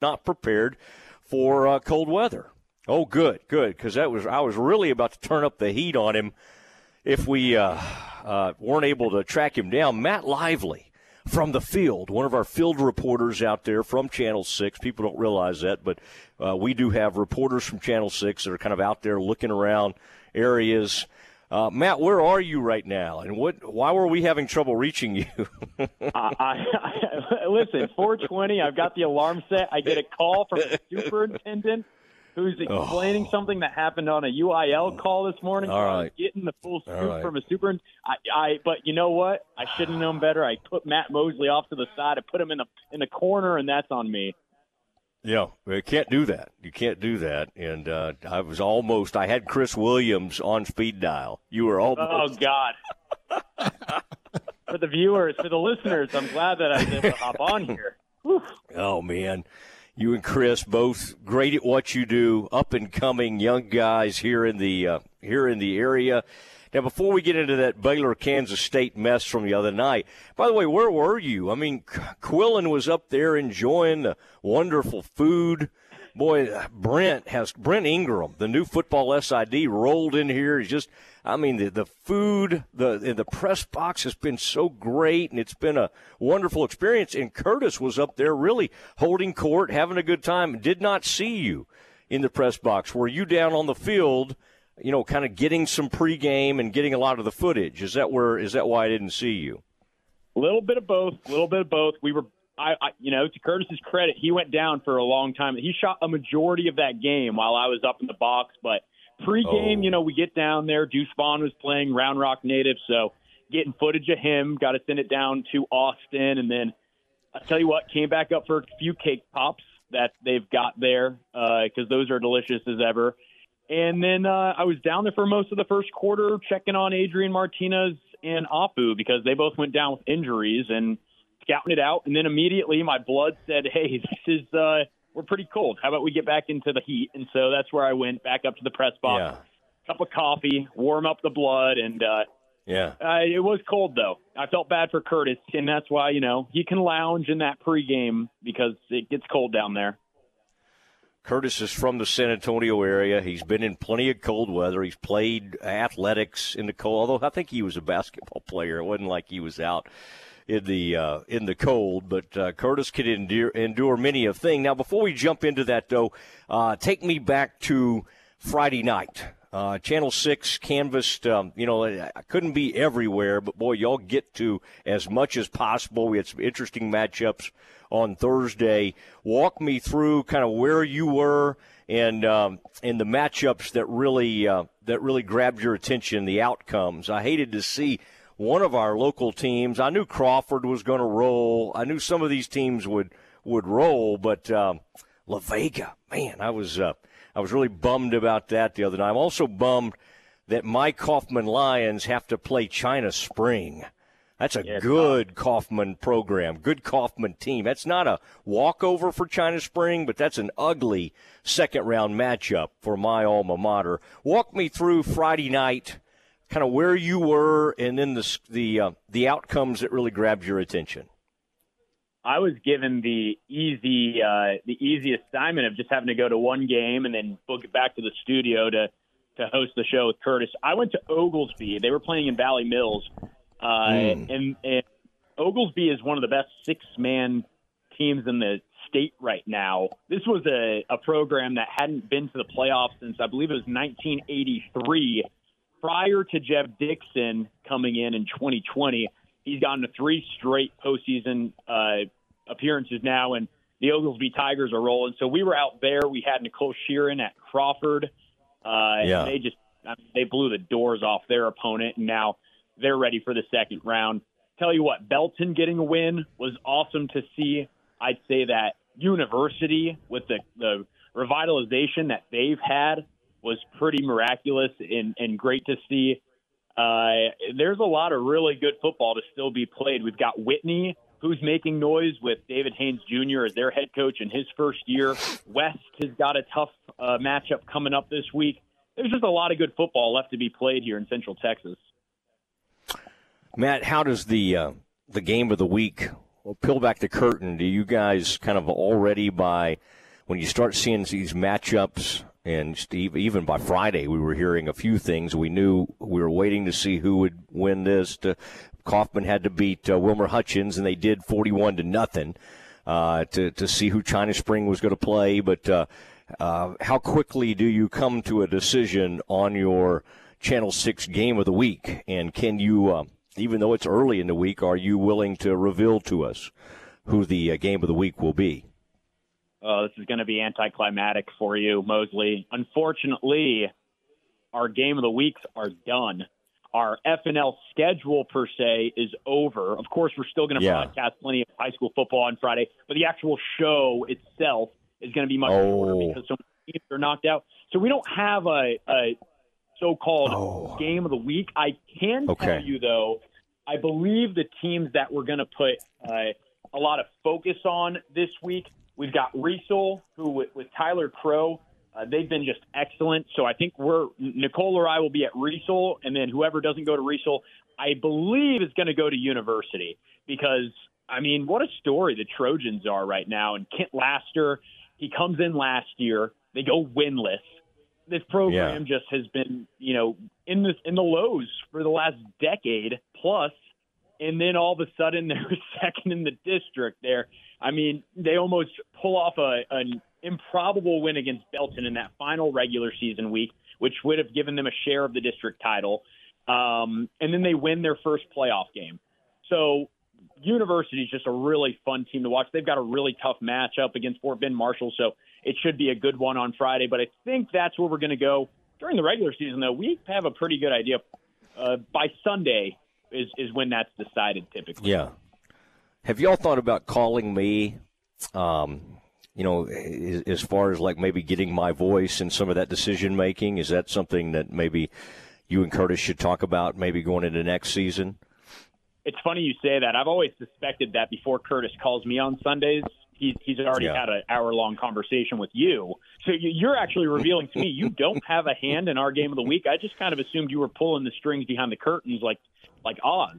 not prepared for uh, cold weather. Oh, good, good, because that was I was really about to turn up the heat on him if we uh, uh, weren't able to track him down. Matt Lively from the field, one of our field reporters out there from Channel Six. People don't realize that, but uh, we do have reporters from Channel Six that are kind of out there looking around areas. Uh, Matt, where are you right now, and what? Why were we having trouble reaching you? I, I, I, listen, 420. I've got the alarm set. I get a call from the superintendent who's explaining oh. something that happened on a UIL call this morning. All right. Getting the full scoop right. from a super. I, I, but you know what? I should have known better. I put Matt Mosley off to the side. I put him in the in the corner, and that's on me. Yeah, you can't do that. You can't do that. And uh, I was almost. I had Chris Williams on speed dial. You were almost. Oh God. for the viewers, for the listeners, I'm glad that I was able to hop on here. Whew. Oh man you and Chris both great at what you do, up and coming young guys here in the uh, here in the area. Now, before we get into that Baylor Kansas State mess from the other night, by the way, where were you? I mean, Quillen was up there enjoying the wonderful food. Boy, Brent has Brent Ingram, the new football SID, rolled in here. He's just I mean, the, the food, the the press box has been so great, and it's been a wonderful experience. And Curtis was up there really holding court, having a good time. Did not see you in the press box. Were you down on the field? You know, kind of getting some pregame and getting a lot of the footage. Is that where? Is that why I didn't see you? A little bit of both. A little bit of both. We were I, I, you know, to Curtis's credit, he went down for a long time. He shot a majority of that game while I was up in the box, but Pre-game, oh. you know, we get down there. Deuce Vaughn was playing Round Rock native, so getting footage of him. Got to send it down to Austin, and then I tell you what, came back up for a few cake pops that they've got there because uh, those are delicious as ever. And then uh, I was down there for most of the first quarter, checking on Adrian Martinez and Apu because they both went down with injuries and scouting it out. And then immediately my blood said, "Hey, this is." Uh, we're pretty cold. How about we get back into the heat? And so that's where I went back up to the press box, yeah. cup of coffee, warm up the blood, and uh, yeah, uh, it was cold though. I felt bad for Curtis, and that's why you know he can lounge in that pregame because it gets cold down there. Curtis is from the San Antonio area. He's been in plenty of cold weather. He's played athletics in the cold, although I think he was a basketball player. It wasn't like he was out in the uh, in the cold, but uh, Curtis could endure, endure many a thing. Now, before we jump into that, though, uh, take me back to Friday night. Uh, Channel Six canvassed. Um, you know, I couldn't be everywhere, but boy, y'all get to as much as possible. We had some interesting matchups on Thursday. Walk me through kind of where you were and um, and the matchups that really uh, that really grabbed your attention, the outcomes. I hated to see one of our local teams. I knew Crawford was going to roll. I knew some of these teams would would roll, but um, La Vega, man, I was uh, I was really bummed about that the other night. I'm also bummed that my Kaufman Lions have to play China Spring. That's a yeah, good Kaufman program, good Kaufman team. That's not a walkover for China Spring, but that's an ugly second round matchup for my alma mater. Walk me through Friday night kind of where you were, and then the the uh, the outcomes that really grabbed your attention. I was given the easy uh, the easy assignment of just having to go to one game and then book it back to the studio to to host the show with Curtis. I went to Oglesby. They were playing in Valley Mills, uh, mm. and, and Oglesby is one of the best six man teams in the state right now. This was a, a program that hadn't been to the playoffs since I believe it was 1983 prior to Jeff Dixon coming in in 2020, he's gotten to three straight postseason uh, appearances now, and the Oglesby Tigers are rolling. So we were out there. We had Nicole Sheeran at Crawford. Uh, yeah. They just I mean, they blew the doors off their opponent, and now they're ready for the second round. Tell you what, Belton getting a win was awesome to see. I'd say that University with the the revitalization that they've had was pretty miraculous and, and great to see. Uh, there's a lot of really good football to still be played. We've got Whitney, who's making noise with David Haynes Jr. as their head coach in his first year. West has got a tough uh, matchup coming up this week. There's just a lot of good football left to be played here in Central Texas. Matt, how does the uh, the game of the week peel back the curtain, do you guys kind of already by when you start seeing these matchups, and Steve, even by Friday, we were hearing a few things. We knew we were waiting to see who would win this. To, Kaufman had to beat uh, Wilmer Hutchins, and they did 41 to nothing uh, to to see who China Spring was going to play. But uh, uh, how quickly do you come to a decision on your Channel Six game of the week? And can you, uh, even though it's early in the week, are you willing to reveal to us who the uh, game of the week will be? Oh, this is going to be anticlimactic for you, Mosley. Unfortunately, our game of the weeks are done our FNL schedule per se is over. Of course, we're still going to yeah. broadcast plenty of high school football on Friday, but the actual show itself is going to be much oh. shorter because so many teams are knocked out. So we don't have a, a so-called oh. game of the week. I can okay. tell you though, I believe the teams that we're going to put uh, a lot of focus on this week. We've got Riesel, who with, with Tyler Crow uh, they've been just excellent. So I think we're Nicole or I will be at Riesel, and then whoever doesn't go to Riesel, I believe is going to go to University because I mean, what a story the Trojans are right now. And Kent Laster, he comes in last year, they go winless. This program yeah. just has been, you know, in the in the lows for the last decade plus, and then all of a sudden they're second in the district. There, I mean, they almost pull off a an improbable win against Belton in that final regular season week, which would have given them a share of the district title. Um, and then they win their first playoff game. So University is just a really fun team to watch. They've got a really tough matchup against Fort Bend Marshall, so it should be a good one on Friday. But I think that's where we're going to go during the regular season. Though we have a pretty good idea. Uh, by Sunday is is when that's decided typically. Yeah. Have y'all thought about calling me? Um, you know, as far as like maybe getting my voice in some of that decision making, is that something that maybe you and Curtis should talk about maybe going into next season? It's funny you say that. I've always suspected that before Curtis calls me on Sundays. He's, he's already yeah. had an hour long conversation with you. So you're actually revealing to me you don't have a hand in our game of the week. I just kind of assumed you were pulling the strings behind the curtains like like Oz.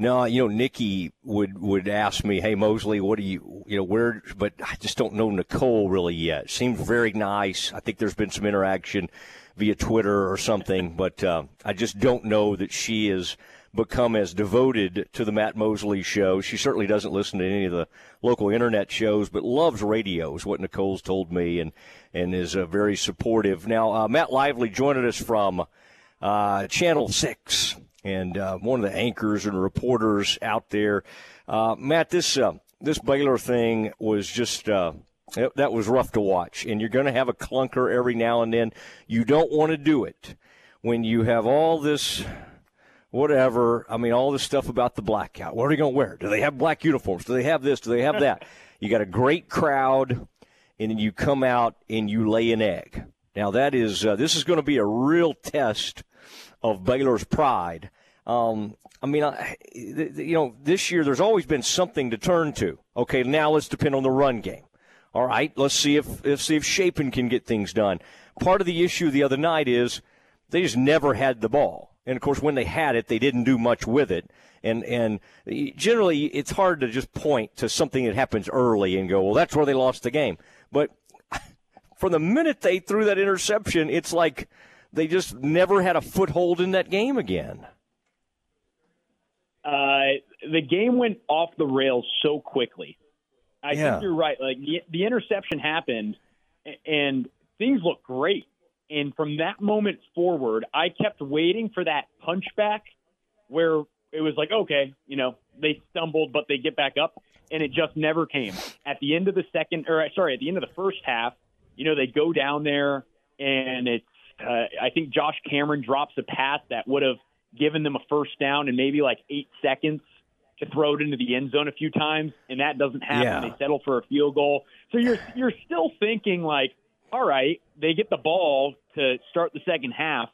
No, you know, Nikki would would ask me, "Hey Mosley, what do you, you know, where?" But I just don't know Nicole really yet. Seems very nice. I think there's been some interaction via Twitter or something, but uh, I just don't know that she has become as devoted to the Matt Mosley show. She certainly doesn't listen to any of the local internet shows, but loves radio, is what Nicole's told me, and and is uh, very supportive. Now, uh, Matt Lively joining us from uh, Channel Six and uh, one of the anchors and reporters out there. Uh, Matt, this uh, this Baylor thing was just that was rough to watch, and you're going to have a clunker every now and then. You don't want to do it when you have all this. Whatever. I mean, all this stuff about the blackout. What are they going to wear? Do they have black uniforms? Do they have this? Do they have that? you got a great crowd, and then you come out and you lay an egg. Now that is uh, this is going to be a real test of Baylor's pride. Um, I mean, I, you know, this year there's always been something to turn to. Okay, now let's depend on the run game. All right, let's see if let's see if Shapen can get things done. Part of the issue the other night is they just never had the ball, and of course, when they had it, they didn't do much with it. And and generally, it's hard to just point to something that happens early and go, well, that's where they lost the game. But from the minute they threw that interception, it's like they just never had a foothold in that game again. Uh, the game went off the rails so quickly. I yeah. think you're right. Like the, the interception happened, and things looked great. And from that moment forward, I kept waiting for that punchback where it was like, okay, you know, they stumbled, but they get back up, and it just never came. At the end of the second, or sorry, at the end of the first half, you know, they go down there, and it's uh, I think Josh Cameron drops a pass that would have given them a first down and maybe like eight seconds to throw it into the end zone a few times, and that doesn't happen. Yeah. They settle for a field goal. So you're you're still thinking like, all right, they get the ball to start the second half,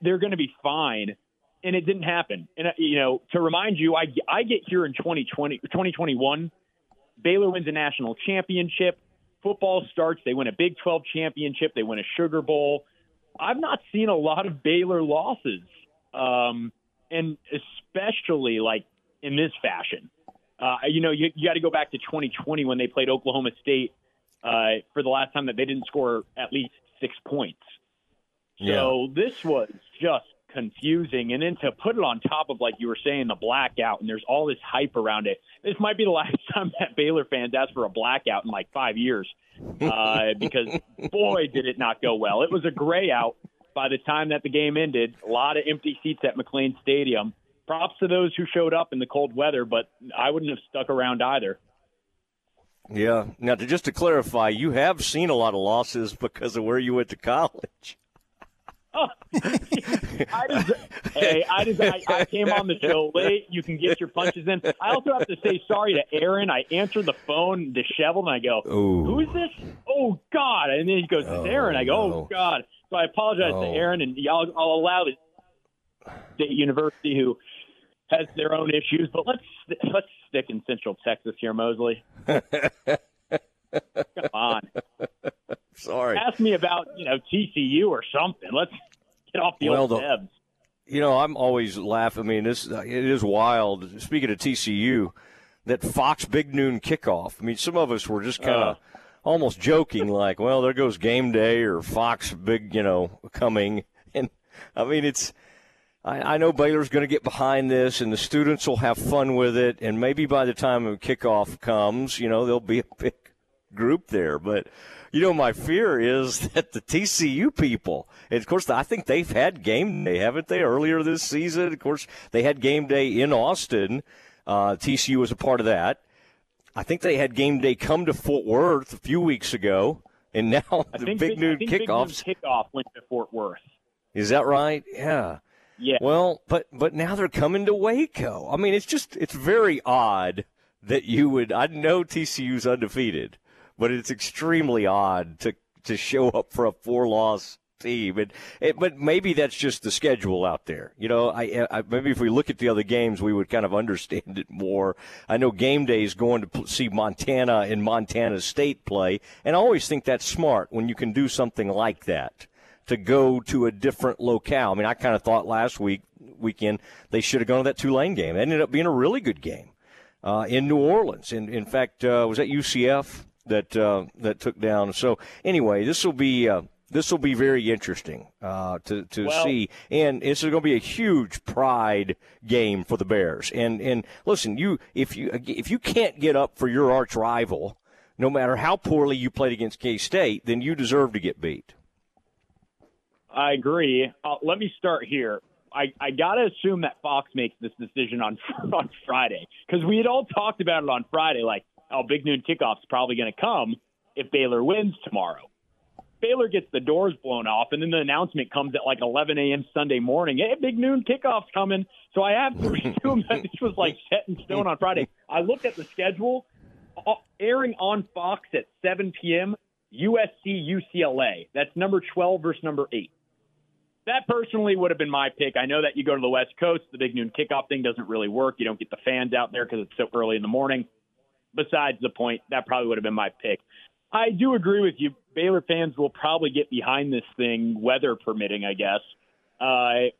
they're going to be fine. And it didn't happen. And uh, you know, to remind you, I I get here in 2020 2021. Baylor wins a national championship. Football starts. They win a Big 12 championship. They win a Sugar Bowl. I've not seen a lot of Baylor losses, um, and especially like in this fashion. Uh, you know, you, you got to go back to 2020 when they played Oklahoma State uh, for the last time that they didn't score at least six points. So yeah. this was just confusing. And then to put it on top of, like you were saying, the blackout, and there's all this hype around it. This might be the last time that Baylor fans ask for a blackout in like five years uh, because, boy, did it not go well. It was a gray out by the time that the game ended. A lot of empty seats at McLane Stadium. Props to those who showed up in the cold weather, but I wouldn't have stuck around either. Yeah. Now, to, just to clarify, you have seen a lot of losses because of where you went to college. I just, hey, I just, I, I came on the show late. You can get your punches in. I also have to say sorry to Aaron. I answered the phone disheveled, and I go, Ooh. "Who is this? Oh God!" And then he goes, "It's oh, Aaron." I go, oh, "Oh no. God!" So I apologize oh. to Aaron, and I'll, I'll allow the State University who has their own issues, but let's let's stick in Central Texas here, Mosley. Come on. Sorry. Ask me about you know TCU or something. Let's get off the well, old the, You know, I'm always laughing. I mean, this it is wild. Speaking of TCU, that Fox Big Noon kickoff. I mean, some of us were just kind of. Uh, almost joking, like, well, there goes game day or Fox Big, you know, coming. And I mean, it's, I, I know Baylor's going to get behind this and the students will have fun with it. And maybe by the time the kickoff comes, you know, there'll be a big group there. But you know, my fear is that the TCU people, and of course, I think they've had game day, haven't they, earlier this season? Of course, they had game day in Austin. Uh, TCU was a part of that. I think they had game day come to Fort Worth a few weeks ago, and now the big, big noon kickoffs. Big noon kickoff went to Fort Worth. Is that right? Yeah. Yeah. Well, but but now they're coming to Waco. I mean, it's just it's very odd that you would. I know TCU's undefeated, but it's extremely odd to to show up for a four loss team. And it, but maybe that's just the schedule out there. You know, I, I, maybe if we look at the other games, we would kind of understand it more. I know game day is going to see Montana and Montana State play, and I always think that's smart when you can do something like that to go to a different locale. I mean, I kind of thought last week weekend they should have gone to that Tulane game. It ended up being a really good game uh, in New Orleans. In in fact, uh, was that UCF that uh, that took down. So anyway, this will be uh, this will be very interesting uh, to to well, see, and this is going to be a huge pride game for the Bears. And and listen, you if you if you can't get up for your arch rival, no matter how poorly you played against K State, then you deserve to get beat. I agree. Uh, let me start here. I, I got to assume that Fox makes this decision on on Friday because we had all talked about it on Friday, like, oh, Big Noon kickoff's probably going to come if Baylor wins tomorrow. Baylor gets the doors blown off, and then the announcement comes at like 11 a.m. Sunday morning. Hey, big noon kickoff's coming. So I have to assume that this was like set in stone on Friday. I looked at the schedule, uh, airing on Fox at 7 p.m. USC UCLA. That's number 12 versus number 8. That personally would have been my pick. I know that you go to the West Coast, the big noon kickoff thing doesn't really work. You don't get the fans out there because it's so early in the morning. Besides the point, that probably would have been my pick. I do agree with you. Baylor fans will probably get behind this thing, weather permitting, I guess. Uh,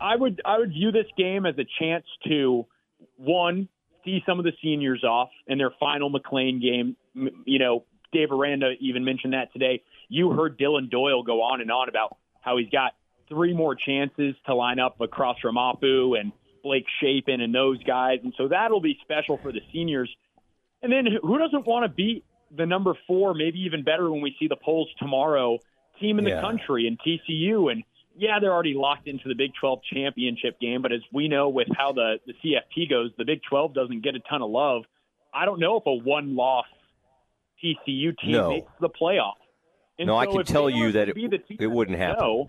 I would I would view this game as a chance to one see some of the seniors off in their final McLane game. You know, Dave Aranda even mentioned that today. You heard Dillon Doyle go on and on about how he's got three more chances to line up across from Apu and Blake Shapen and those guys, and so that'll be special for the seniors. And then who doesn't want to beat the number four, maybe even better when we see the polls tomorrow, team in the yeah. country and TCU. And yeah, they're already locked into the Big 12 championship game. But as we know with how the, the CFP goes, the Big 12 doesn't get a ton of love. I don't know if a one loss TCU team no. makes the playoff. And no, so I can tell you that it, it wouldn't happen. Know,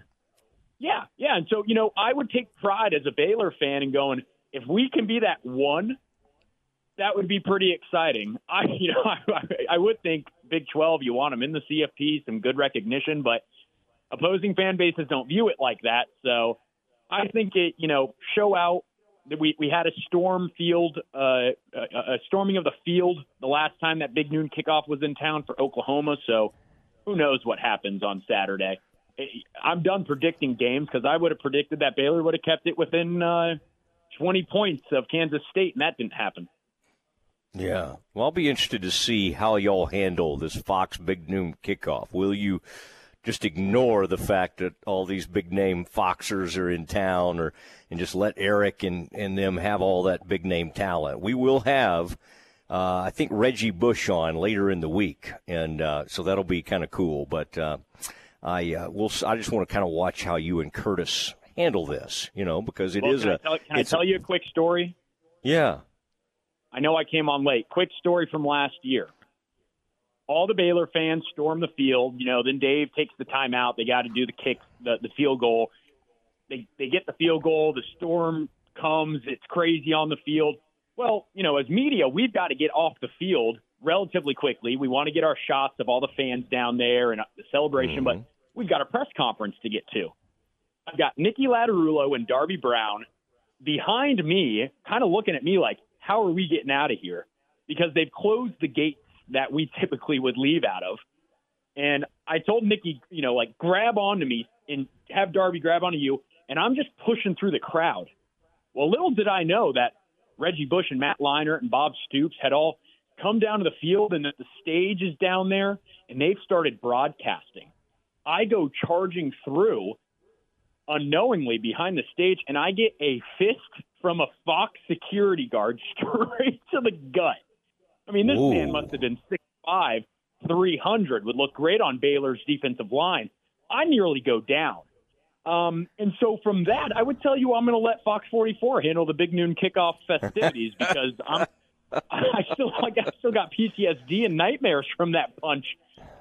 yeah, yeah. And so, you know, I would take pride as a Baylor fan in going, if we can be that one that would be pretty exciting. I, you know, I, I would think Big 12, you want them in the CFP, some good recognition, but opposing fan bases don't view it like that. So I think it, you know, show out that we, we had a storm field, uh, a, a storming of the field the last time that big noon kickoff was in town for Oklahoma. So who knows what happens on Saturday. I'm done predicting games because I would have predicted that Baylor would have kept it within uh, 20 points of Kansas State, and that didn't happen. Yeah. Well, I'll be interested to see how y'all handle this Fox Big Noon kickoff. Will you just ignore the fact that all these big name Foxers are in town or and just let Eric and, and them have all that big name talent? We will have, uh, I think, Reggie Bush on later in the week. And uh, so that'll be kind of cool. But uh, I, uh, will, I just want to kind of watch how you and Curtis handle this, you know, because it well, is can a. I tell, can I tell you a quick story? Yeah. I know I came on late. Quick story from last year. All the Baylor fans storm the field. You know, then Dave takes the timeout. They got to do the kick, the, the field goal. They they get the field goal. The storm comes. It's crazy on the field. Well, you know, as media, we've got to get off the field relatively quickly. We want to get our shots of all the fans down there and the celebration, mm-hmm. but we've got a press conference to get to. I've got Nicky Latarulo and Darby Brown behind me, kind of looking at me like, how are we getting out of here? Because they've closed the gates that we typically would leave out of. And I told Nicky, you know, like grab onto me and have Darby grab onto you. And I'm just pushing through the crowd. Well, little did I know that Reggie Bush and Matt Leinart and Bob Stoops had all come down to the field and that the stage is down there and they've started broadcasting. I go charging through unknowingly behind the stage and I get a fist from a Fox security guard straight to the gut. I mean, this Ooh. man must have been 6'5, 300, would look great on Baylor's defensive line. I nearly go down. Um, and so from that, I would tell you I'm going to let Fox 44 handle the big noon kickoff festivities because I'm I still I got, still got PTSD and nightmares from that punch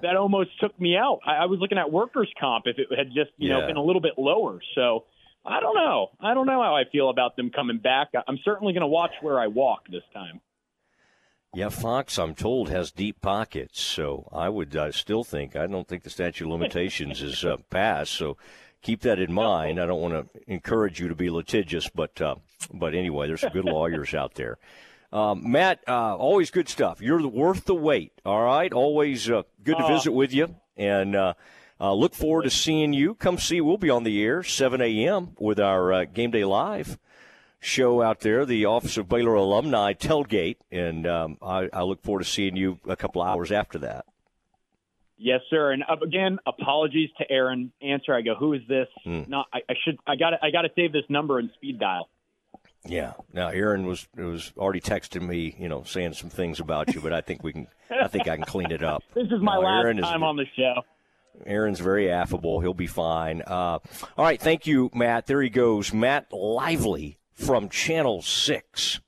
that almost took me out. I, I was looking at workers' comp if it had just you yeah. know been a little bit lower. So I don't know. I don't know how I feel about them coming back. I'm certainly going to watch where I walk this time. Yeah, Fox, I'm told, has deep pockets, so I would uh, still think I don't think the statute of limitations is uh, passed. So keep that in mind. I don't want to encourage you to be litigious, but uh, but anyway, there's some good lawyers out there. Um, Matt, uh, always good stuff. You're worth the wait. All right, always uh, good to visit with you, and uh, uh, look forward to seeing you. Come see. We'll be on the air 7 a.m. with our uh, game day live show out there, the Office of Baylor Alumni Tailgate, and um, I, I, look forward to seeing you a couple hours after that. Yes, sir. And uh, again, apologies to Aaron. Answer. I go, who is this? Mm. No, I, I should. I got. I got to save this number in speed dial. Yeah. Now Aaron was was already texting me, you know, saying some things about you, but I think we can. I think I can clean it up. this is my now, last Aaron time is, on the show. Aaron's very affable. He'll be fine. Uh, all right. Thank you, Matt. There he goes. Matt Lively from Channel 6.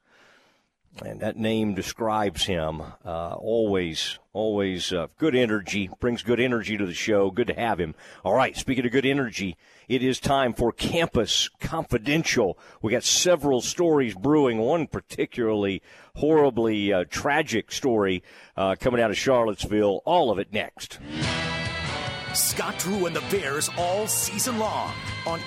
And that name describes him. Uh, always, always uh, good energy, brings good energy to the show. Good to have him. All right, speaking of good energy, it is time for Campus Confidential. We got several stories brewing, one particularly horribly uh, tragic story uh, coming out of Charlottesville. All of it next. Scott Drew and the Bears all season long on